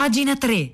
Pagina 3.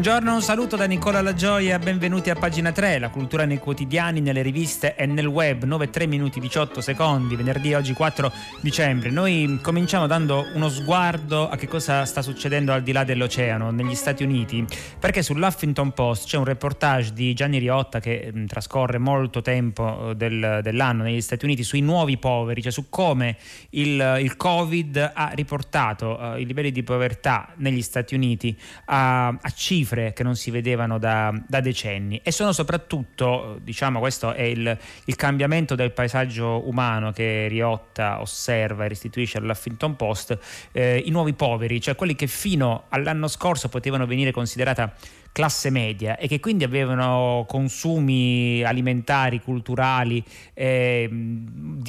Buongiorno, un saluto da Nicola La Gioia, benvenuti a pagina 3, la cultura nei quotidiani, nelle riviste e nel web, 9 3 minuti 18 secondi, venerdì oggi 4 dicembre. Noi cominciamo dando uno sguardo a che cosa sta succedendo al di là dell'oceano, negli Stati Uniti, perché sull'Huffington Post c'è un reportage di Gianni Riotta che mh, trascorre molto tempo eh, del, dell'anno negli Stati Uniti sui nuovi poveri, cioè su come il, il Covid ha riportato uh, i livelli di povertà negli Stati Uniti a, a cifre cifre che non si vedevano da, da decenni. E sono soprattutto, diciamo questo è il, il, cambiamento del paesaggio umano che Riotta osserva e restituisce all'Huffington Post, eh, i nuovi poveri, cioè quelli che fino all'anno scorso potevano venire considerata classe media e che quindi avevano consumi alimentari, culturali eh,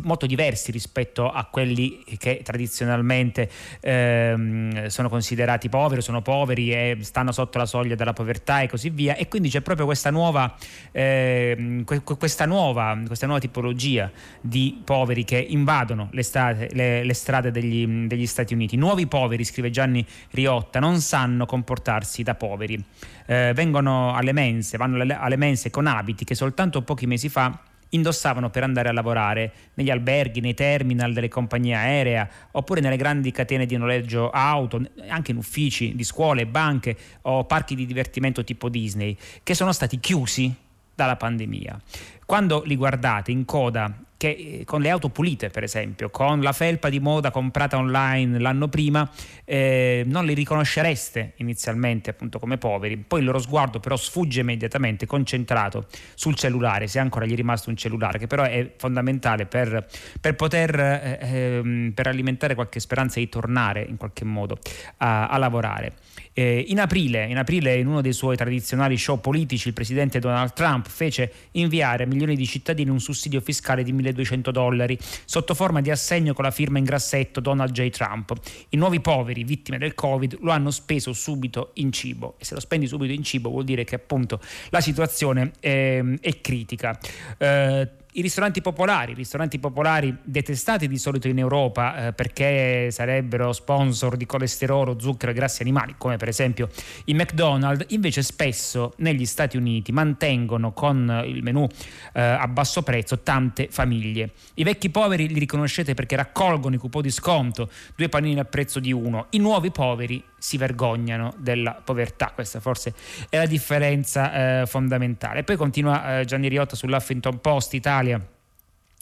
molto diversi rispetto a quelli che tradizionalmente eh, sono considerati poveri, sono poveri e stanno sotto la soglia della povertà e così via e quindi c'è proprio questa nuova, eh, questa nuova, questa nuova tipologia di poveri che invadono le strade, le, le strade degli, degli Stati Uniti. Nuovi poveri, scrive Gianni Riotta, non sanno comportarsi da poveri eh, vengono alle mense, vanno alle mense con abiti che soltanto pochi mesi fa indossavano per andare a lavorare negli alberghi, nei terminal delle compagnie aeree oppure nelle grandi catene di noleggio auto, anche in uffici di scuole, banche o parchi di divertimento tipo Disney, che sono stati chiusi dalla pandemia. Quando li guardate in coda che eh, con le auto pulite, per esempio, con la felpa di moda comprata online l'anno prima, eh, non li riconoscereste inizialmente appunto come poveri. Poi il loro sguardo però sfugge immediatamente, concentrato sul cellulare, se ancora gli è rimasto un cellulare, che però è fondamentale per, per poter eh, ehm, per alimentare qualche speranza di tornare in qualche modo a, a lavorare. Eh, in, aprile, in, aprile, in uno dei suoi tradizionali show politici, il presidente Donald Trump fece inviare a milioni di cittadini un sussidio fiscale di 1200 dollari sotto forma di assegno con la firma in grassetto Donald J. Trump. I nuovi poveri, vittime del Covid, lo hanno speso subito in cibo e se lo spendi subito in cibo vuol dire che appunto la situazione è, è critica. Eh, i ristoranti popolari, ristoranti popolari detestati di solito in Europa eh, perché sarebbero sponsor di colesterolo, zucchero e grassi animali, come per esempio i McDonald's, invece spesso negli Stati Uniti mantengono con il menù eh, a basso prezzo tante famiglie. I vecchi poveri li riconoscete perché raccolgono i coupon di sconto, due panini al prezzo di uno. I nuovi poveri si vergognano della povertà. Questa forse è la differenza eh, fondamentale. Poi continua eh, Gianni Riotta sull'Huffington Post Italia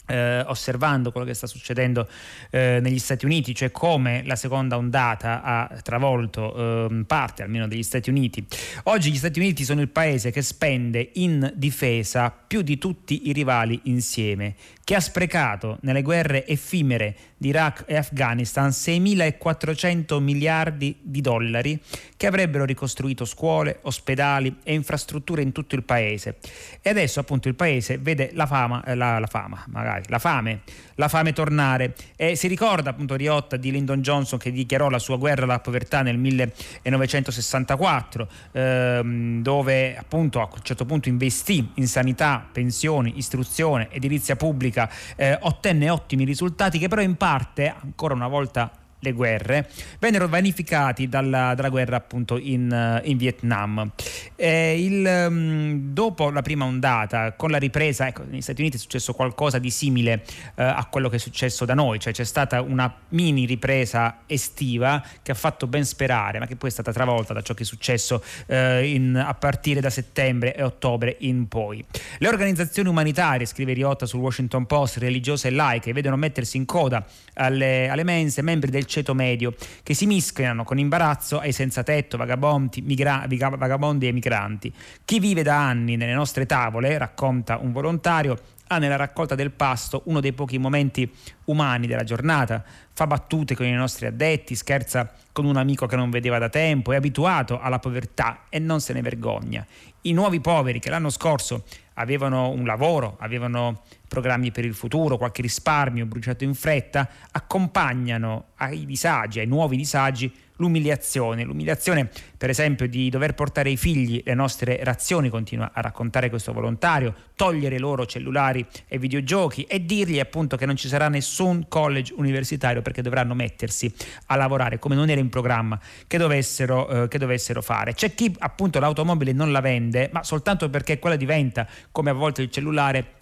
eh, osservando quello che sta succedendo eh, negli Stati Uniti, cioè come la seconda ondata ha travolto eh, parte almeno degli Stati Uniti. Oggi gli Stati Uniti sono il paese che spende in difesa più di tutti i rivali insieme, che ha sprecato nelle guerre effimere di Iraq e Afghanistan 6.400 miliardi di dollari che avrebbero ricostruito scuole, ospedali e infrastrutture in tutto il paese. E adesso appunto il paese vede la fama, eh, la, la fama magari alimentari, la fame, la fame tornare. E si ricorda appunto Riotta di Lyndon Johnson che dichiarò la sua guerra alla povertà nel 1964, ehm, dove appunto a un certo punto investì in sanità, pensioni, istruzione, edilizia pubblica, eh, ottenne ottimi risultati che però in parte, ancora una volta le guerre, vennero vanificati dalla, dalla guerra appunto in, in Vietnam. Il, um, dopo la prima ondata, con la ripresa, ecco, negli Stati Uniti è successo qualcosa di simile eh, a quello che è successo da noi, cioè c'è stata una mini ripresa estiva che ha fatto ben sperare, ma che poi è stata travolta da ciò che è successo eh, in, a partire da settembre e ottobre in poi. Le organizzazioni umanitarie, scrive Riotta sul Washington Post, religiose e laiche, vedono mettersi in coda alle, alle mense membri del ceto medio che si mischiano con imbarazzo ai senza tetto, vagabondi, migra- vagabondi e migranti. Chi vive da anni nelle nostre tavole, racconta un volontario, ha nella raccolta del pasto uno dei pochi momenti umani della giornata, fa battute con i nostri addetti, scherza con un amico che non vedeva da tempo, è abituato alla povertà e non se ne vergogna. I nuovi poveri che l'anno scorso avevano un lavoro, avevano programmi per il futuro, qualche risparmio bruciato in fretta, accompagnano ai disagi, ai nuovi disagi, l'umiliazione, l'umiliazione per esempio di dover portare ai figli le nostre razioni, continua a raccontare questo volontario, togliere loro cellulari e videogiochi e dirgli appunto che non ci sarà nessun college universitario perché dovranno mettersi a lavorare come non era in programma che dovessero, eh, che dovessero fare. C'è chi appunto l'automobile non la vende, ma soltanto perché quella diventa, come a volte il cellulare,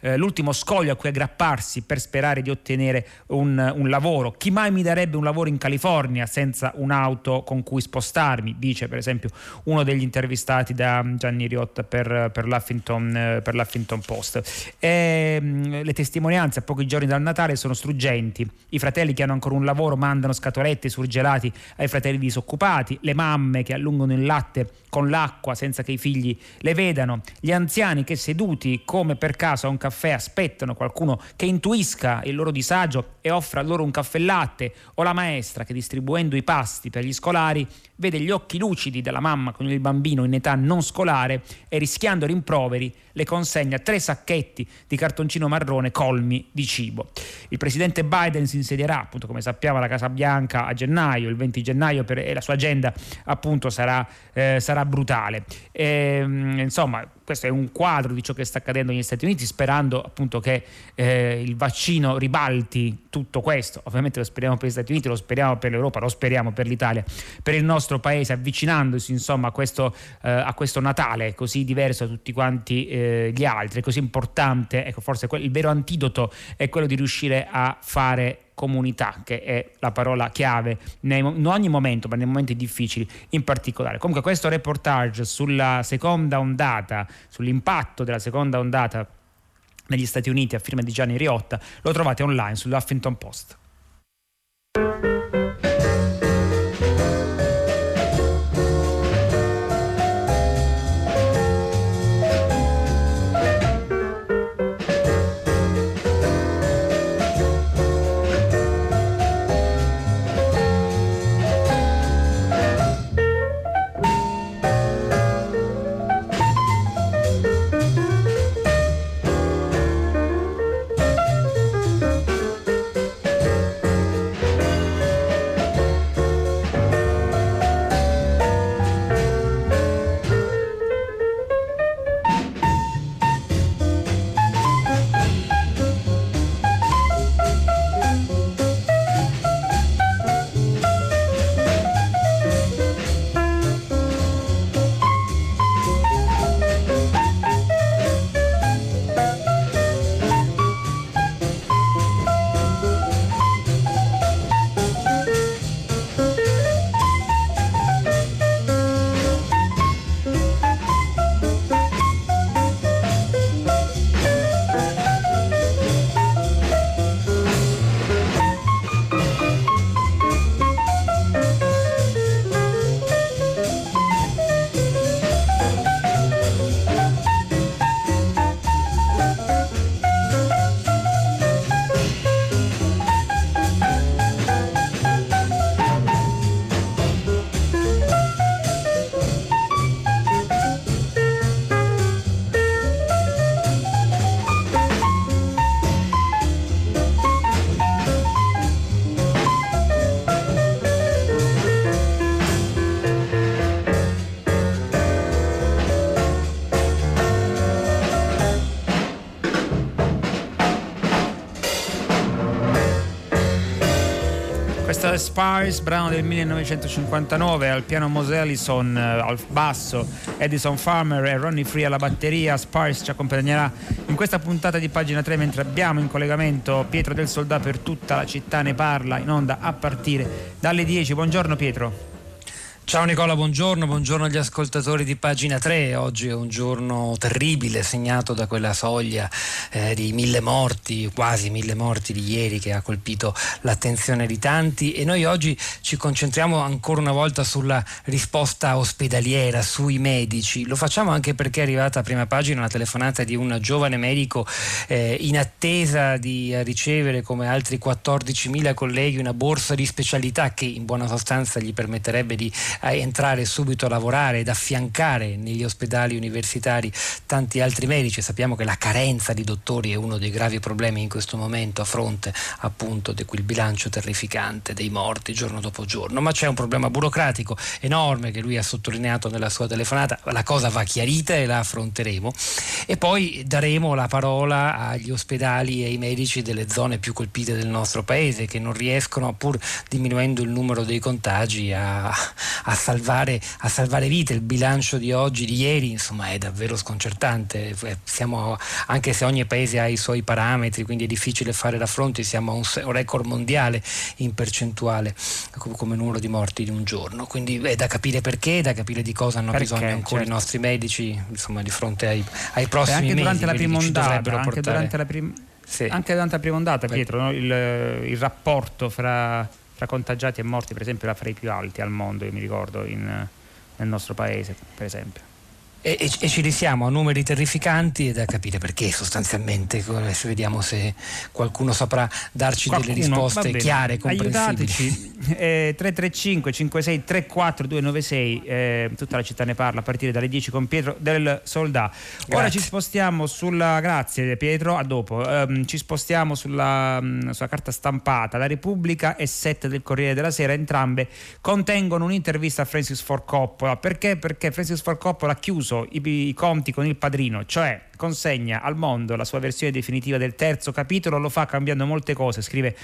eh, l'ultimo scoglio a cui aggrapparsi per sperare di ottenere un, un, lavoro. Chi mai mi darebbe un lavoro in California senza un'auto con cui spostarmi? Dice per esempio uno degli intervistati da Gianni Riotta per, per, l'Huffington, eh, per l'Huffington, Post. E, ehm, le testimonianze a pochi giorni dal Natale sono struggenti. I fratelli che hanno ancora un lavoro mandano scatolette surgelati ai fratelli disoccupati, le mamme che allungano il latte con l'acqua senza che i figli le vedano, gli anziani che seduti come per caso a un caffè aspettano qualcuno che intuisca il loro disagio e offra loro un caffè latte o la maestra che distribuendo i pasti per gli scolari vede gli occhi lucidi della mamma con il bambino in età non scolare e rischiando rimproveri le consegna tre sacchetti di cartoncino marrone colmi di cibo. Il presidente Biden si insedierà, appunto come sappiamo, alla Casa Bianca a gennaio, il 20 gennaio, per, e la sua agenda appunto sarà, eh, sarà brutale. E, ehm, insomma, questo è un quadro di ciò che sta accadendo negli Stati Uniti, sperando appunto che eh, il vaccino ribalti tutto questo. Ovviamente lo speriamo per gli Stati Uniti, lo speriamo per l'Europa, lo speriamo per l'Italia, per il nostro paese, avvicinandosi insomma a questo, eh, a questo Natale così diverso da tutti quanti eh, gli altri, così importante. Ecco, forse il vero antidoto è quello di riuscire a fare comunità, che è la parola chiave in ogni momento, ma nei momenti difficili in particolare. Comunque questo reportage sulla seconda ondata, sull'impatto della seconda ondata negli Stati Uniti a firma di Gianni Riotta, lo trovate online sull'Huffington Post. Spice, brano del 1959, al piano Mose Ellison, eh, al basso Edison Farmer e Ronnie Free alla batteria. Spice ci accompagnerà in questa puntata di pagina 3 mentre abbiamo in collegamento Pietro del Soldato per tutta la città ne parla in onda a partire dalle 10. Buongiorno Pietro. Ciao Nicola, buongiorno, buongiorno agli ascoltatori di pagina 3. Oggi è un giorno terribile segnato da quella soglia eh, di mille morti, quasi mille morti di ieri che ha colpito l'attenzione di tanti e noi oggi ci concentriamo ancora una volta sulla risposta ospedaliera, sui medici. Lo facciamo anche perché è arrivata a prima pagina una telefonata di un giovane medico eh, in attesa di ricevere come altri 14.000 colleghi una borsa di specialità che in buona sostanza gli permetterebbe di entrare subito a lavorare ed affiancare negli ospedali universitari tanti altri medici. Sappiamo che la carenza di dottori è uno dei gravi problemi in questo momento a fronte appunto di quel bilancio terrificante dei morti giorno dopo giorno, ma c'è un problema burocratico enorme che lui ha sottolineato nella sua telefonata, la cosa va chiarita e la affronteremo. E poi daremo la parola agli ospedali e ai medici delle zone più colpite del nostro paese che non riescono, pur diminuendo il numero dei contagi, a, a, salvare, a salvare, vite. Il bilancio di oggi, di ieri, insomma, è davvero sconcertante. Eh, siamo, anche se ogni paese ha i suoi parametri, quindi è difficile fare raffronti, siamo a un record mondiale in percentuale come numero di morti di un giorno. Quindi è da capire perché, da capire di cosa hanno perché, bisogno ancora certo. i nostri medici, insomma, di fronte ai, ai prossimi anche mesi. Durante la prima ondata, anche durante la prima sì. Anche durante la prima ondata, Pietro, no? il, il, rapporto fra, fra, contagiati e morti, per esempio, era fra i più alti al mondo, io mi ricordo, in, nel nostro paese, per esempio. E, e, e, ci risiamo a numeri terrificanti e da capire perché sostanzialmente. Adesso vediamo se qualcuno saprà darci qualcuno, delle risposte chiare, comprensibili. Aiutateci, eh, 335 56 34 296, eh, tutta la città ne parla a partire dalle 10 con Pietro del Soldà. Grazie. Ora ci spostiamo sulla, grazie Pietro, a dopo, um, ci spostiamo sulla, um, sulla, carta stampata. La Repubblica e 7 del Corriere della Sera, entrambe contengono un'intervista a Francis Ford Coppola. Perché? Perché Francis Ford Coppola ha chiuso chiuso i, i conti con il padrino, cioè consegna al mondo la sua versione definitiva del terzo capitolo, lo fa cambiando molte cose, scrive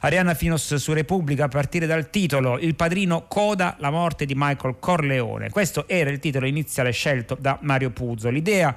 Arianna Finos su Repubblica a partire dal titolo Il padrino coda la morte di Michael Corleone. Questo era il titolo iniziale scelto da Mario Puzzo. L'idea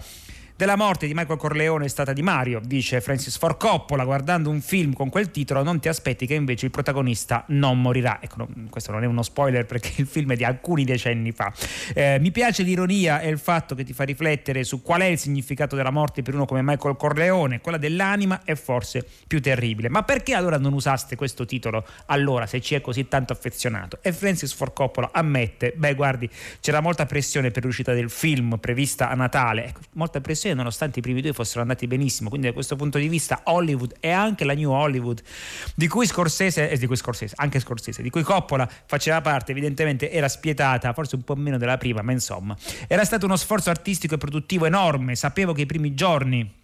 della morte di Michael Corleone è stata di Mario, dice Francis Ford Coppola, guardando un film con quel titolo non ti aspetti che invece il protagonista non morirà. Ecco, questo non è uno spoiler perché il film è di alcuni decenni fa. Eh, mi piace l'ironia e il fatto che ti fa riflettere su qual è il significato della morte per uno come Michael Corleone, quella dell'anima è forse più terribile. Ma perché allora non usaste questo titolo allora se ci è così tanto affezionato? E Francis Ford Coppola ammette, beh guardi, c'era molta pressione per l'uscita del film prevista a Natale, ecco, molta pressione sé, nonostante i primi due fossero andati benissimo. Quindi, da questo punto di vista, Hollywood e anche la New Hollywood, di cui Scorsese, eh, di cui Scorsese, anche Scorsese, di cui Coppola faceva parte, evidentemente era spietata, forse un po' meno della prima, ma insomma, era stato uno sforzo artistico e produttivo enorme. Sapevo che i primi giorni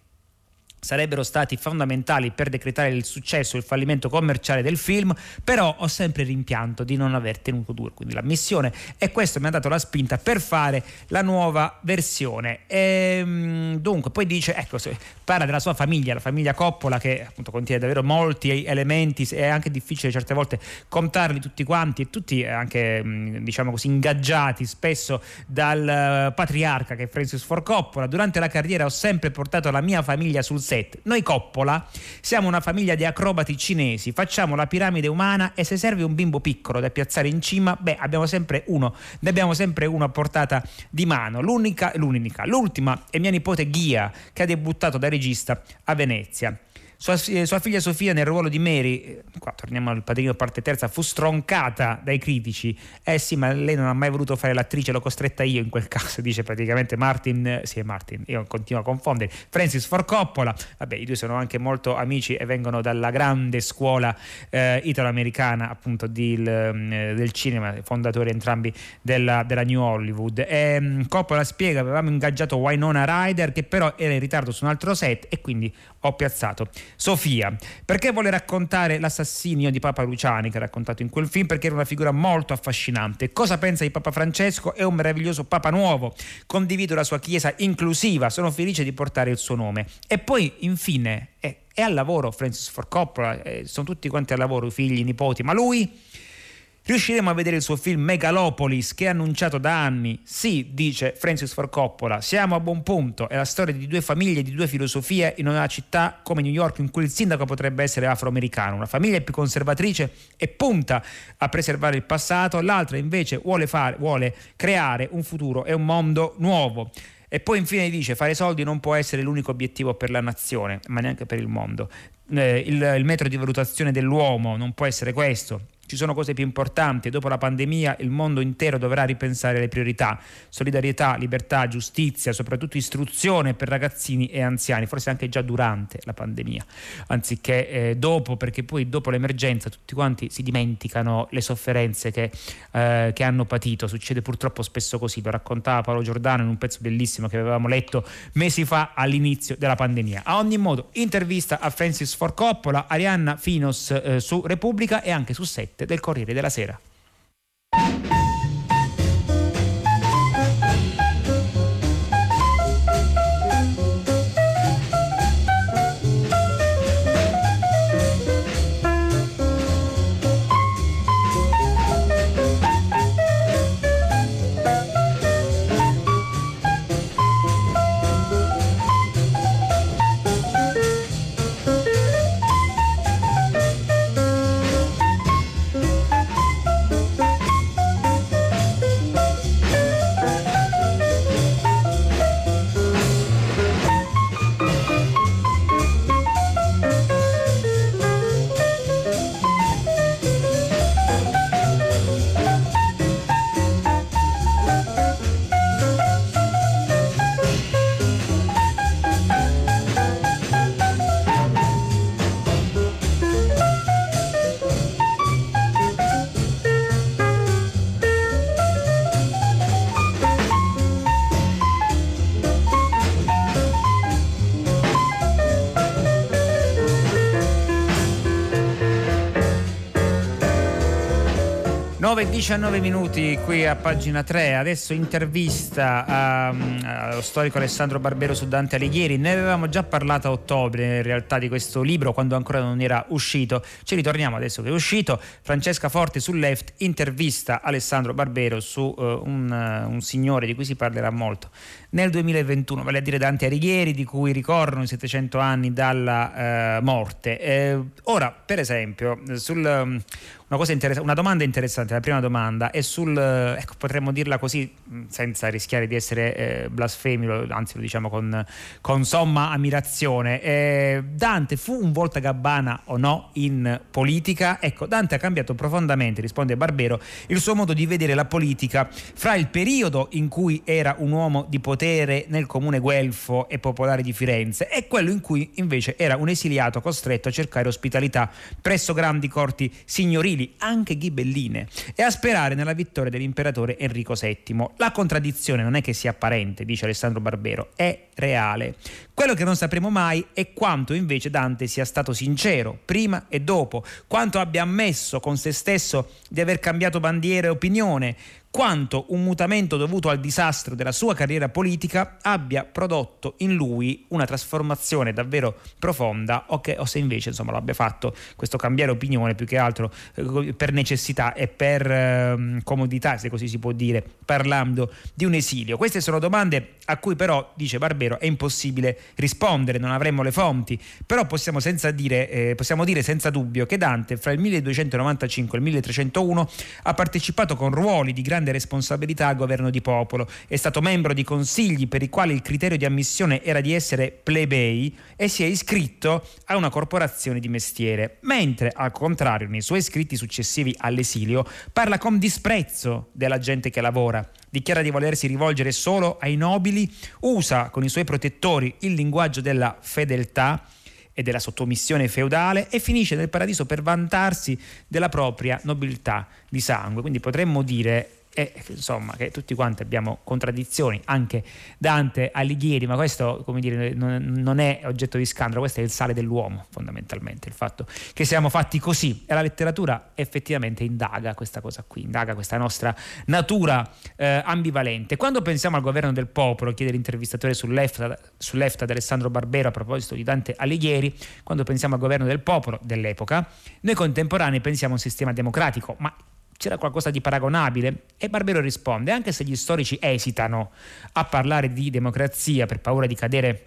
sarebbero stati fondamentali per decretare il successo e il fallimento commerciale del film, però ho sempre rimpianto di non aver tenuto duro, quindi la missione e questo mi ha dato la spinta per fare la nuova versione. E, ehm, dunque, poi dice, ecco, parla della sua famiglia, la famiglia Coppola che appunto contiene davvero molti elementi, è anche difficile certe volte contarli tutti quanti e tutti anche diciamo così ingaggiati spesso dal eh, patriarca che è Francis Ford Coppola. Durante la carriera ho sempre portato la mia famiglia sul set. Noi Coppola siamo una famiglia di acrobati cinesi, facciamo la piramide umana e se serve un bimbo piccolo da piazzare in cima, beh, abbiamo sempre uno, ne abbiamo sempre uno a portata di mano. L'unica, l'unica, l'ultima è mia nipote Ghia che ha debuttato da regista a Venezia. Sua, sua, figlia Sofia nel ruolo di Mary, eh, qua torniamo al padrino parte terza, fu stroncata dai critici. Eh sì, ma lei non ha mai voluto fare l'attrice, l'ho costretta io in quel caso, dice praticamente Martin, eh, sì è Martin, io continuo a confondere, Francis Ford Coppola, vabbè i due sono anche molto amici e vengono dalla grande scuola eh, italo-americana appunto di, il, eh, del cinema, fondatori entrambi della, della New Hollywood. E, um, Coppola spiega, avevamo ingaggiato Winona Ryder che però era in ritardo su un altro set e quindi ho piazzato Sofia. Perché vuole raccontare l'assassinio di Papa Luciani che ha raccontato in quel film? Perché era una figura molto affascinante. Cosa pensa di Papa Francesco? È un meraviglioso Papa nuovo. Condivido la sua chiesa inclusiva, sono felice di portare il suo nome. E poi, infine, è, è al lavoro Francis Ford Coppola, eh, sono tutti quanti al lavoro, i figli, i nipoti, ma lui Riusciremo a vedere il suo film Megalopolis che è annunciato da anni? Sì, dice Francis Ford Coppola, siamo a buon punto, è la storia di due famiglie, di due filosofie in una città come New York in cui il sindaco potrebbe essere afroamericano, una famiglia più conservatrice e punta a preservare il passato, l'altra invece vuole, fare, vuole creare un futuro e un mondo nuovo. E poi infine dice fare soldi non può essere l'unico obiettivo per la nazione, ma neanche per il mondo. Eh, il, il metro di valutazione dell'uomo non può essere questo ci sono cose più importanti, dopo la pandemia il mondo intero dovrà ripensare le priorità, solidarietà, libertà, giustizia, soprattutto istruzione per ragazzini e anziani, forse anche già durante la pandemia, anziché eh, dopo, perché poi dopo l'emergenza tutti quanti si dimenticano le sofferenze che, eh, che hanno patito, succede purtroppo spesso così, lo raccontava Paolo Giordano in un pezzo bellissimo che avevamo letto mesi fa all'inizio della pandemia. A ogni modo, intervista a Francis Ford Coppola, Arianna Finos eh, su Repubblica e anche su 7 del Corriere della Sera. 9 19 minuti qui a pagina 3. Adesso intervista allo storico Alessandro Barbero su Dante Alighieri. Ne avevamo già parlato a ottobre in realtà di questo libro quando ancora non era uscito. Ci ritorniamo adesso che è uscito. Francesca Forte sul Left intervista Alessandro Barbero su uh, un, uh, un signore di cui si parlerà molto nel 2021, vale a dire Dante Alighieri, di cui ricorrono i 700 anni dalla eh, morte. Eh, ora, per esempio, sul, um, una, una, domanda interessante, la prima domanda è sul, ecco, potremmo dirla così senza rischiare di essere eh, blasfemi, anzi lo diciamo con, con somma ammirazione. Eh, Dante fu un volta gabbana o no in politica? Ecco, Dante ha cambiato profondamente, risponde Barbero, il suo modo di vedere la politica fra il periodo in cui era un uomo di potere nel comune guelfo e popolare di Firenze e quello in cui invece era un esiliato costretto a cercare ospitalità presso grandi corti signorili, anche ghibelline, e a sperare nella vittoria dell'imperatore Enrico VII. La contraddizione non è che sia apparente, dice Alessandro Barbero, è reale. Quello che non sapremo mai è quanto invece Dante sia stato sincero, prima e dopo, quanto abbia ammesso con se stesso di aver cambiato bandiera e opinione, quanto un mutamento dovuto al disastro della sua carriera politica abbia prodotto in lui una trasformazione davvero profonda o, che, o se invece insomma, lo abbia fatto questo cambiare opinione più che altro eh, per necessità e per eh, comodità, se così si può dire, parlando di un esilio. Queste sono domande a cui però, dice Barbero, è impossibile rispondere, non avremmo le fonti, però possiamo, dire, eh, possiamo dire senza dubbio che Dante fra il 1295 e il 1301 ha partecipato con ruoli di grande grande responsabilità al governo di popolo. È stato membro di consigli per i quali il criterio di ammissione era di essere plebei e si è iscritto a una corporazione di mestiere, mentre al contrario nei suoi scritti successivi all'esilio parla con disprezzo della gente che lavora, dichiara di volersi rivolgere solo ai nobili, usa con i suoi protettori il linguaggio della fedeltà e della sottomissione feudale e finisce nel paradiso per vantarsi della propria nobiltà di sangue. Quindi potremmo dire e insomma che tutti quanti abbiamo contraddizioni, anche Dante Alighieri, ma questo come dire, non, non, è oggetto di scandalo, questo è il sale dell'uomo fondamentalmente, il fatto che siamo fatti così e la letteratura effettivamente indaga questa cosa qui, indaga questa nostra natura eh, ambivalente. Quando pensiamo al governo del popolo, chiede l'intervistatore sull'EFTA, di Alessandro Barbero a proposito di Dante Alighieri, quando pensiamo al governo del popolo dell'epoca, noi contemporanei pensiamo a un sistema democratico, ma c'era qualcosa di paragonabile? E Barbero risponde, anche se gli storici esitano a parlare di democrazia per paura di cadere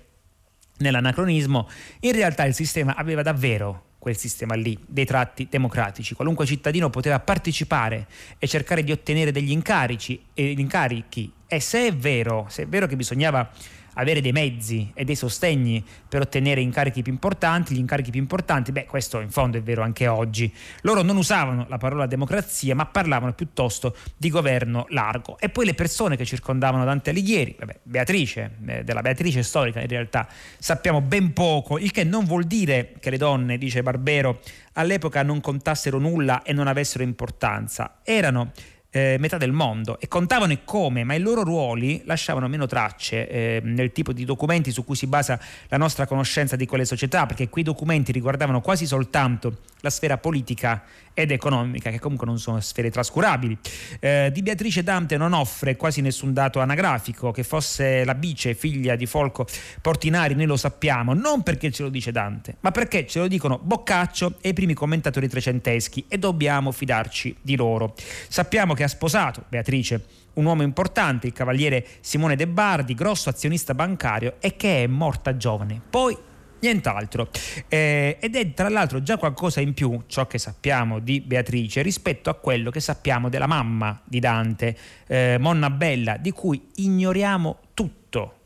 nell'anacronismo, in realtà il sistema aveva davvero quel sistema lì, dei tratti democratici. Qualunque cittadino poteva partecipare e cercare di ottenere degli incarici, e incarichi. E se è vero, se è vero che bisognava avere dei mezzi e dei sostegni per ottenere incarichi più importanti, gli incarichi più importanti, beh questo in fondo è vero anche oggi. Loro non usavano la parola democrazia ma parlavano piuttosto di governo largo. E poi le persone che circondavano Dante Alighieri, vabbè, Beatrice, eh, della Beatrice storica in realtà sappiamo ben poco, il che non vuol dire che le donne, dice Barbero, all'epoca non contassero nulla e non avessero importanza. Erano eh, metà del mondo e contavano e come, ma i loro ruoli lasciavano meno tracce eh, nel tipo di documenti su cui si basa la nostra conoscenza di quelle società, perché quei documenti riguardavano quasi soltanto la sfera politica ed economica, che comunque non sono sfere trascurabili. Eh, di Beatrice Dante non offre quasi nessun dato anagrafico, che fosse la bice, figlia di Folco Portinari, noi lo sappiamo, non perché ce lo dice Dante, ma perché ce lo dicono Boccaccio e i primi commentatori trecenteschi e dobbiamo fidarci di loro. Sappiamo che ha sposato Beatrice un uomo importante, il cavaliere Simone De Bardi, grosso azionista bancario e che è morta giovane. Poi nient'altro. Eh, ed è tra l'altro già qualcosa in più ciò che sappiamo di Beatrice rispetto a quello che sappiamo della mamma di Dante, eh, Monna Bella, di cui ignoriamo tutto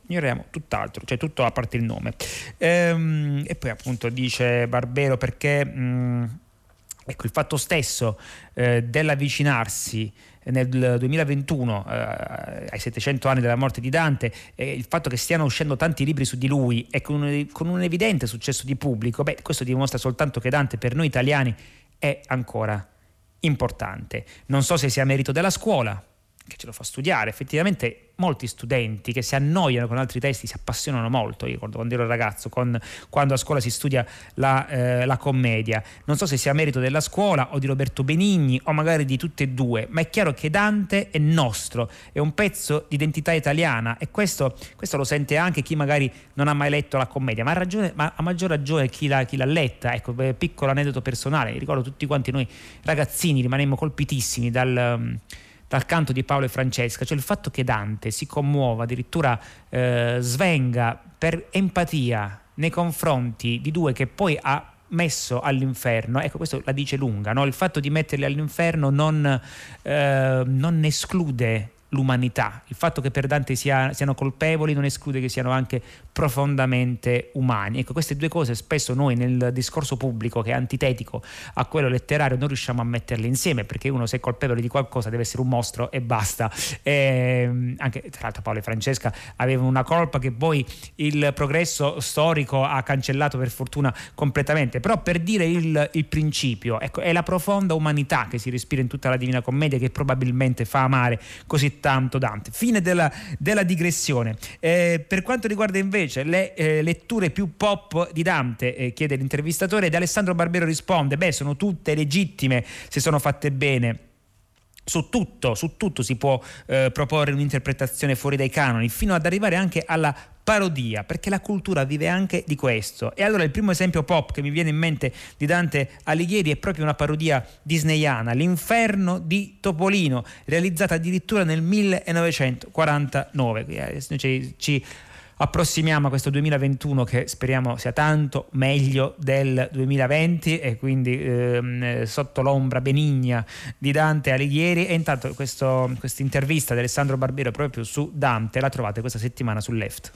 ignoriamo tutt'altro, cioè tutto a parte il nome. Ehm, e poi appunto dice Barbero perché mh, mm, ecco, il fatto stesso eh, dell'avvicinarsi nel 2021 eh, ai 700 anni della morte di Dante eh, il fatto che stiano uscendo tanti libri su di lui e con un, con un evidente successo di pubblico beh questo dimostra soltanto che Dante per noi italiani è ancora importante. Non so se sia merito della scuola che ce lo fa studiare effettivamente molti studenti che si annoiano con altri testi si appassionano molto. Io ricordo quando ero ragazzo, con, quando a scuola si studia la, eh, la, commedia. Non so se sia merito della scuola o di Roberto Benigni o magari di tutte e due, ma è chiaro che Dante è nostro, è un pezzo di identità italiana e questo, questo lo sente anche chi magari non ha mai letto la commedia, ma, ragione, ma a maggior ragione chi, la, chi l'ha letta. Ecco, piccolo aneddoto personale, ricordo tutti quanti noi ragazzini rimanemmo colpitissimi dal dal canto di Paolo e Francesca, cioè il fatto che Dante si commuova, addirittura eh, svenga per empatia nei confronti di due che poi ha messo all'inferno, ecco questo la dice lunga, no? il fatto di metterli all'inferno non, eh, non esclude l'umanità. Il fatto che per Dante sia, siano colpevoli non esclude che siano anche profondamente umani. Ecco, queste due cose spesso noi nel discorso pubblico che è antitetico a quello letterario non riusciamo a metterle insieme perché uno se è colpevole di qualcosa deve essere un mostro e basta. E, ehm, anche tra l'altro Paolo e Francesca avevano una colpa che poi il progresso storico ha cancellato per fortuna completamente, però per dire il, il principio, ecco, è la profonda umanità che si respira in tutta la Divina Commedia che probabilmente fa amare così tanto Dante. Fine della, della digressione. Eh, per quanto riguarda invece le eh, letture più pop di Dante, eh, chiede l'intervistatore, ed Alessandro Barbero risponde, beh sono tutte legittime se sono fatte bene. Su tutto, su tutto, si può eh, proporre un'interpretazione fuori dai canoni, fino ad arrivare anche alla parodia, perché la cultura vive anche di questo. E allora il primo esempio pop che mi viene in mente di Dante Alighieri è proprio una parodia disneyana, L'inferno di Topolino, realizzata addirittura nel 1949. Eh, ci, approssimiamo a questo 2021 che speriamo sia tanto meglio del 2020 e quindi ehm, sotto l'ombra benigna di Dante Alighieri e intanto questa intervista di Alessandro Barbero proprio su Dante la trovate questa settimana sul Left.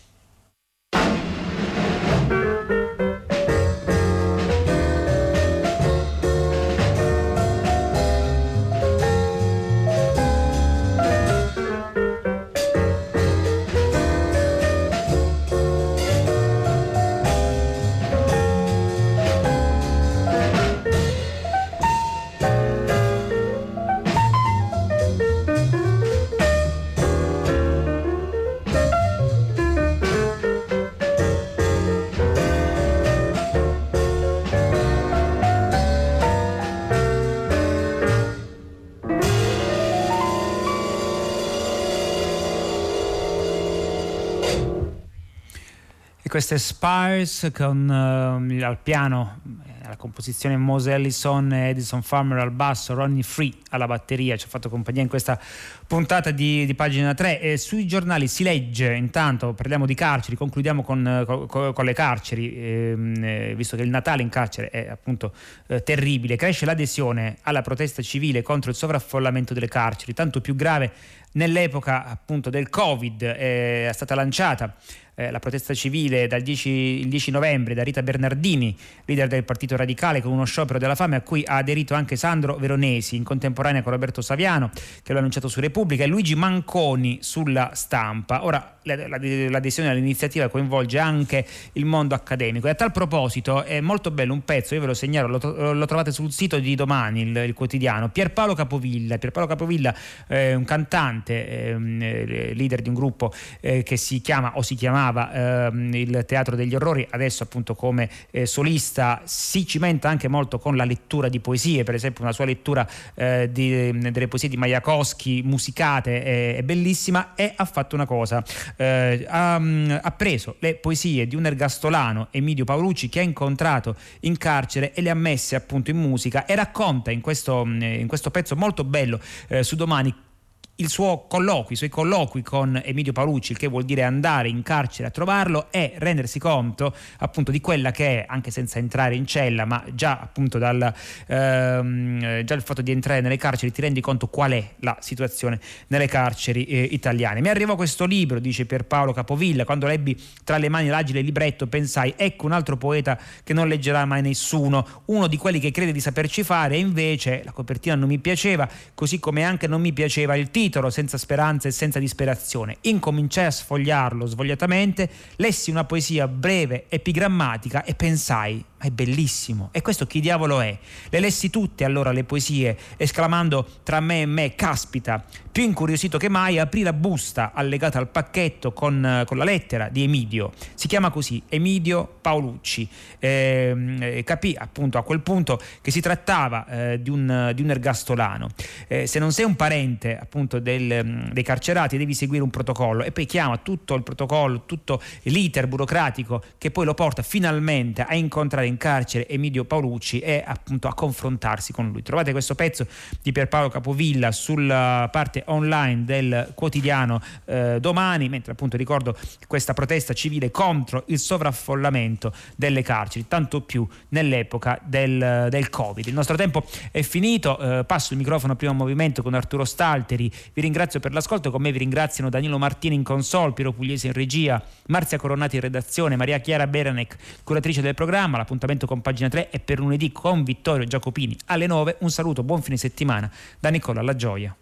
Queste Spires con uh, al piano eh, la composizione Mose Ellison, Edison Farmer al basso, Ronnie Free alla batteria, ci ha fatto compagnia in questa puntata di, di pagina 3 e sui giornali si legge intanto, parliamo di carceri, concludiamo con, con, con le carceri, ehm, eh, visto che il Natale in carcere è appunto eh, terribile, cresce l'adesione alla protesta civile contro il sovraffollamento delle carceri, tanto più grave nell'epoca appunto del Covid eh, è stata lanciata eh, la protesta civile dal 10, il 10 novembre da Rita Bernardini, leader del Partito Radicale, con uno sciopero della fame a cui ha aderito anche Sandro Veronesi, in contemporanea con Roberto Saviano, che lo ha annunciato su Repubblica, e Luigi Manconi sulla stampa. Ora, l'adesione all'iniziativa coinvolge anche il mondo accademico. E a tal proposito è molto bello un pezzo, io ve lo segnalo, lo, lo trovate sul sito di domani, il, il quotidiano, Pierpaolo Capovilla. Pierpaolo Capovilla è un cantante, ehm, eh, leader di un gruppo eh, che si chiama o si chiamava ehm, il Teatro degli Orrori, adesso appunto come eh, solista si cimenta anche molto con la lettura di poesie, per esempio una sua lettura eh, di, delle poesie di Majakowski musicate è, è, bellissima e ha fatto una cosa, eh, ha, ha, preso le poesie di un ergastolano, Emilio Paolucci, che ha incontrato in carcere e le ha messe appunto in musica e racconta in questo, in questo pezzo molto bello eh, su domani il suo colloquio, i suoi colloqui con Emilio Paolucci, il che vuol dire andare in carcere a trovarlo e rendersi conto appunto di quella che è, anche senza entrare in cella, ma già appunto dal ehm, già il fatto di entrare nelle carceri ti rendi conto qual è la situazione nelle carceri eh, italiane. Mi arrivò questo libro, dice Pierpaolo Capovilla, quando lebbi tra le mani l'agile libretto pensai ecco un altro poeta che non leggerà mai nessuno, uno di quelli che crede di saperci fare e invece la copertina non mi piaceva, così come anche non mi piaceva il titolo titolo senza speranza e senza disperazione. Incominciai a sfogliarlo svogliatamente, lessi una poesia breve, epigrammatica e pensai è bellissimo. E questo chi diavolo è? Le lessi tutte allora le poesie, esclamando tra me e me, caspita, più incuriosito che mai, aprì la busta allegata al pacchetto con, con la lettera di Emidio. Si chiama così, Emidio Paolucci. Ehm, eh, capì appunto a quel punto che si trattava eh, di, un, di, un, ergastolano. Eh, se non sei un parente appunto del, dei carcerati devi seguire un protocollo e poi chiama tutto il protocollo, tutto l'iter burocratico che poi lo porta finalmente a incontrare in carcere Emilio Paolucci e appunto a confrontarsi con lui. Trovate questo pezzo di Pierpaolo Capovilla sulla parte online del quotidiano eh, domani, mentre appunto ricordo questa protesta civile contro il sovraffollamento delle carceri, tanto più nell'epoca del, del Covid. Il nostro tempo è finito, eh, passo il microfono a primo movimento con Arturo Stalteri, vi ringrazio per l'ascolto, con me vi ringraziano Danilo Martini in console, Piero Pugliese in regia, Marzia Coronati in redazione, Maria Chiara Beranec, curatrice del programma, l'appuntamento appuntamento con pagina 3 è per lunedì con Vittorio Giacopini alle 9. Un saluto, buon fine settimana da Nicola La Gioia.